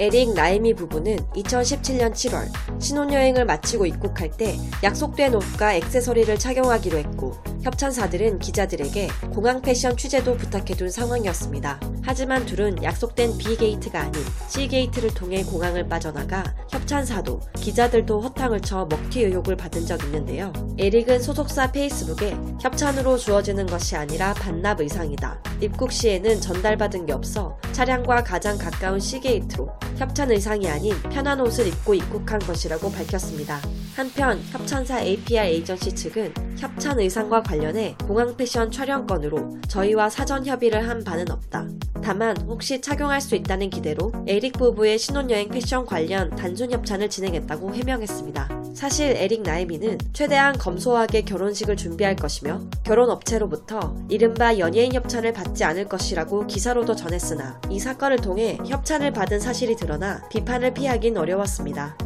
에릭 나혜미 부부는 2017년 7월 신혼여행을 마치고 입국할 때 약속된 옷과 액세서리를 착용하기로 했고 협찬사들은 기자들에게 공항 패션 취재도 부탁해둔 상황이었습니다. 하지만 둘은 약속된 B게이트가 아닌 C게이트를 통해 공항을 빠져나가 협찬사도 기자들도 허탕을 쳐 먹튀 의혹을 받은 적 있는데요. 에릭은 소속사 페이스북에 협찬으로 주어지는 것이 아니라 반납 의상이다. 입국 시에는 전달받은 게 없어 차량과 가장 가까운 C게이트로 협찬 의상이 아닌 편한 옷을 입고 입국한 것이라고 밝혔습니다. 한편 협찬사 APR 에이전시 측은 협찬 의상과 관련해 공항 패션 촬영건으로 저희와 사전 협의를 한 바는 없다. 다만 혹시 착용할 수 있다는 기대로 에릭 부부의 신혼여행 패션 관련 단순 협찬을 진행했다고 해명했습니다. 사실 에릭 나혜미는 최대한 검소하게 결혼식을 준비할 것이며 결혼 업체로부터 이른바 연예인 협찬을 받지 않을 것이라고 기사로도 전했으나 이 사건을 통해 협찬을 받은 사실이 드러나 비판을 피하긴 어려웠습니다.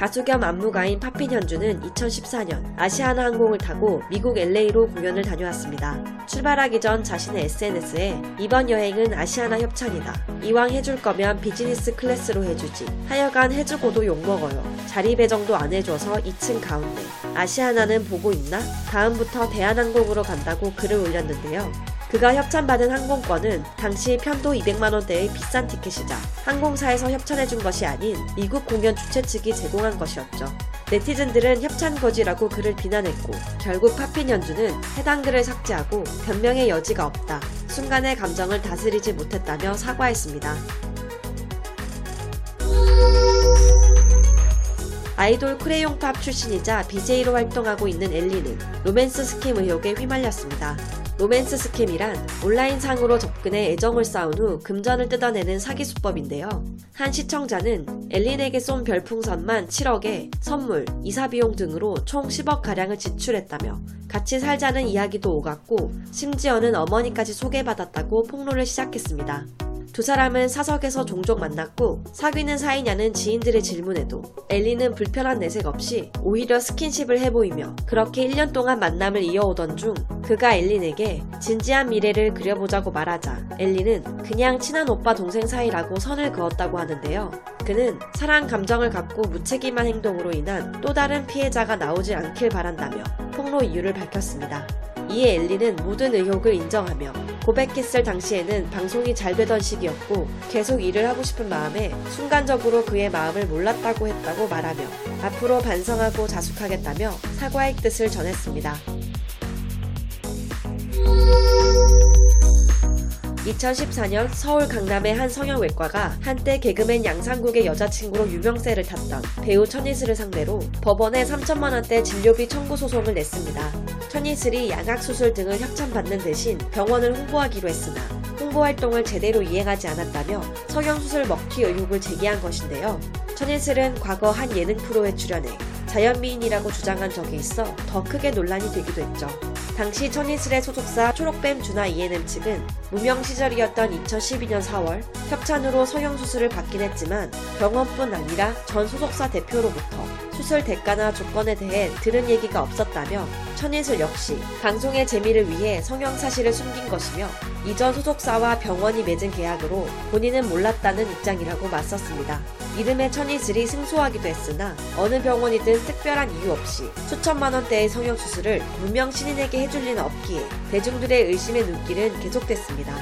가수 겸 안무가인 파핀 현주는 2014년 아시아나 항공을 타고 미국 LA로 공연을 다녀왔습니다. 출발하기 전 자신의 SNS에 이번 여행은 아시아나 협찬이다. 이왕 해줄 거면 비즈니스 클래스로 해주지. 하여간 해주고도 욕먹어요. 자리 배정도 안 해줘서 2층 가운데. 아시아나는 보고 있나? 다음부터 대한항공으로 간다고 글을 올렸는데요. 그가 협찬받은 항공권은 당시 편도 200만원대의 비싼 티켓이자 항공사에서 협찬해준 것이 아닌 미국 공연 주최 측이 제공한 것이었죠. 네티즌들은 협찬 거지라고 그를 비난했고 결국 팝핀현준은 해당 글을 삭제하고 변명의 여지가 없다. 순간의 감정을 다스리지 못했다며 사과했습니다. 아이돌 크레용팝 출신이자 BJ로 활동하고 있는 엘린은 로맨스 스캠 의혹에 휘말렸습니다. 로맨스 스캠이란 온라인상으로 접근해 애정을 쌓은 후 금전을 뜯어내는 사기 수법인데요. 한 시청자는 엘린에게 쏜 별풍선만 7억에 선물, 이사비용 등으로 총 10억 가량을 지출했다며 같이 살자는 이야기도 오갔고 심지어는 어머니까지 소개받았다고 폭로를 시작했습니다. 두 사람은 사석에서 종종 만났고 사귀는 사이냐는 지인들의 질문에도 엘리는 불편한 내색 없이 오히려 스킨십을 해보이며 그렇게 1년 동안 만남을 이어오던 중 그가 엘린에게 진지한 미래를 그려보자고 말하자 엘리는 그냥 친한 오빠 동생 사이라고 선을 그었다고 하는데요. 그는 사랑 감정을 갖고 무책임한 행동으로 인한 또 다른 피해자가 나오지 않길 바란다며 폭로 이유를 밝혔습니다. 이에 엘리는 모든 의혹을 인정하며 고백했을 당시에는 방송이 잘 되던 시기였고 계속 일을 하고 싶은 마음에 순간적으로 그의 마음을 몰랐다고 했다고 말하며 앞으로 반성하고 자숙하겠다며 사과의 뜻을 전했습니다. 2014년 서울 강남의 한 성형외과가 한때 개그맨 양상국의 여자친구로 유명세를 탔던 배우 천이슬을 상대로 법원에 3천만 원대 진료비 청구 소송을 냈습니다. 천이슬이 양악수술 등을 협찬받는 대신 병원을 홍보하기로 했으나 홍보 활동을 제대로 이행하지 않았다며 성형수술 먹튀 의혹을 제기한 것인데요. 천이슬은 과거 한 예능 프로에 출연해 자연미인이라고 주장한 적이 있어 더 크게 논란이 되기도 했죠. 당시 천이슬의 소속사 초록뱀 준하 E&M 측은 무명 시절이었던 2012년 4월 협찬으로 성형 수술을 받긴 했지만 병원뿐 아니라 전 소속사 대표로부터 수술 대가나 조건에 대해 들은 얘기가 없었다며 천이슬 역시 방송의 재미를 위해 성형 사실을 숨긴 것이며 이전 소속사와 병원이 맺은 계약으로 본인은 몰랐다는 입장이라고 맞섰습니다. 이름의 천이슬이 승소하기도 했으나 어느 병원이든 특별한 이유 없이 수천만 원대의 성형 수술을 무명 신인에게 해줄 리는 없기에 대중들의 의심의 눈길은 계속됐습니다.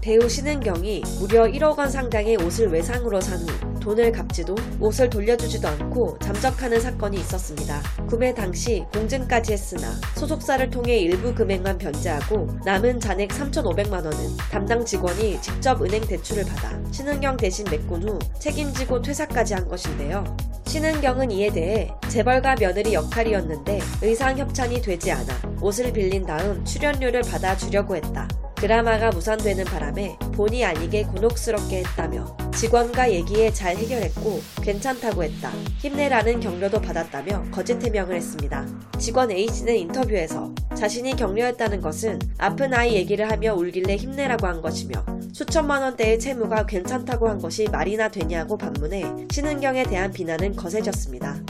배우 신은경이 무려 1억 원 상당의 옷을 외상으로 산 후 돈을 갚지도 옷을 돌려주지도 않고 잠적하는 사건이 있었습니다. 구매 당시 공증까지 했으나 소속사를 통해 일부 금액만 변제하고 남은 잔액 3,500만 원은 담당 직원이 직접 은행 대출을 받아 신은경 대신 메꾼 후 책임지고 퇴사까지 한 것인데요. 신은경은 이에 대해 재벌가 며느리 역할이었는데 의상 협찬이 되지 않아 옷을 빌린 다음 출연료를 받아 주려고 했다. 드라마가 무산되는 바람에 본의 아니게 곤혹스럽게 했다며 직원과 얘기해 잘 해결했고 괜찮다고 했다. 힘내라는 격려도 받았다며 거짓 해명을 했습니다. 직원 A씨는 인터뷰에서 자신이 격려했다는 것은 아픈 아이 얘기를 하며 울길래 힘내라고 한 것이며 수천만 원대의 채무가 괜찮다고 한 것이 말이나 되냐고 반문해 신은경에 대한 비난은 거세졌습니다.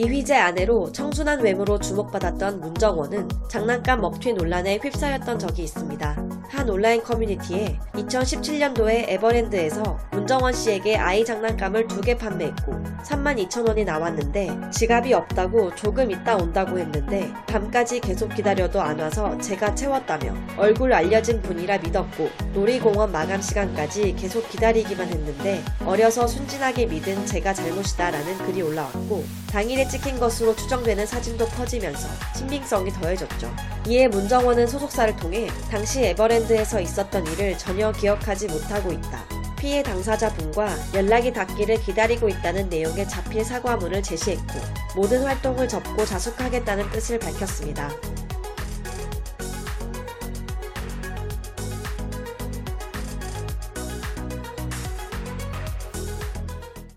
이휘재 아내로 청순한 외모로 주목받았던 문정원은 장난감 먹튀 논란에 휩싸였던 적이 있습니다. 한 온라인 커뮤니티에 2017년도에 에버랜드에서 문정원 씨에게 아이 장난감을 두 개 판매했고 32,000원이 나왔는데 지갑이 없다고 조금 있다 온다고 했는데 밤까지 계속 기다려도 안 와서 제가 채웠다며 얼굴 알려진 분이라 믿었고 놀이공원 마감 시간까지 계속 기다리기만 했는데 어려서 순진하게 믿은 제가 잘못이다라는 글이 올라왔고 당일에 찍힌 것으로 추정되는 사진도 퍼지면서 신빙성이 더해졌죠. 이에 문정원은 소속사를 통해 당시 에버랜드에서 있었던 일을 전혀 기억하지 못하고 있다. 피해 당사자분과 연락이 닿기를 기다리고 있다는 내용의 자필 사과문을 제시했고 모든 활동을 접고 자숙하겠다는 뜻을 밝혔습니다.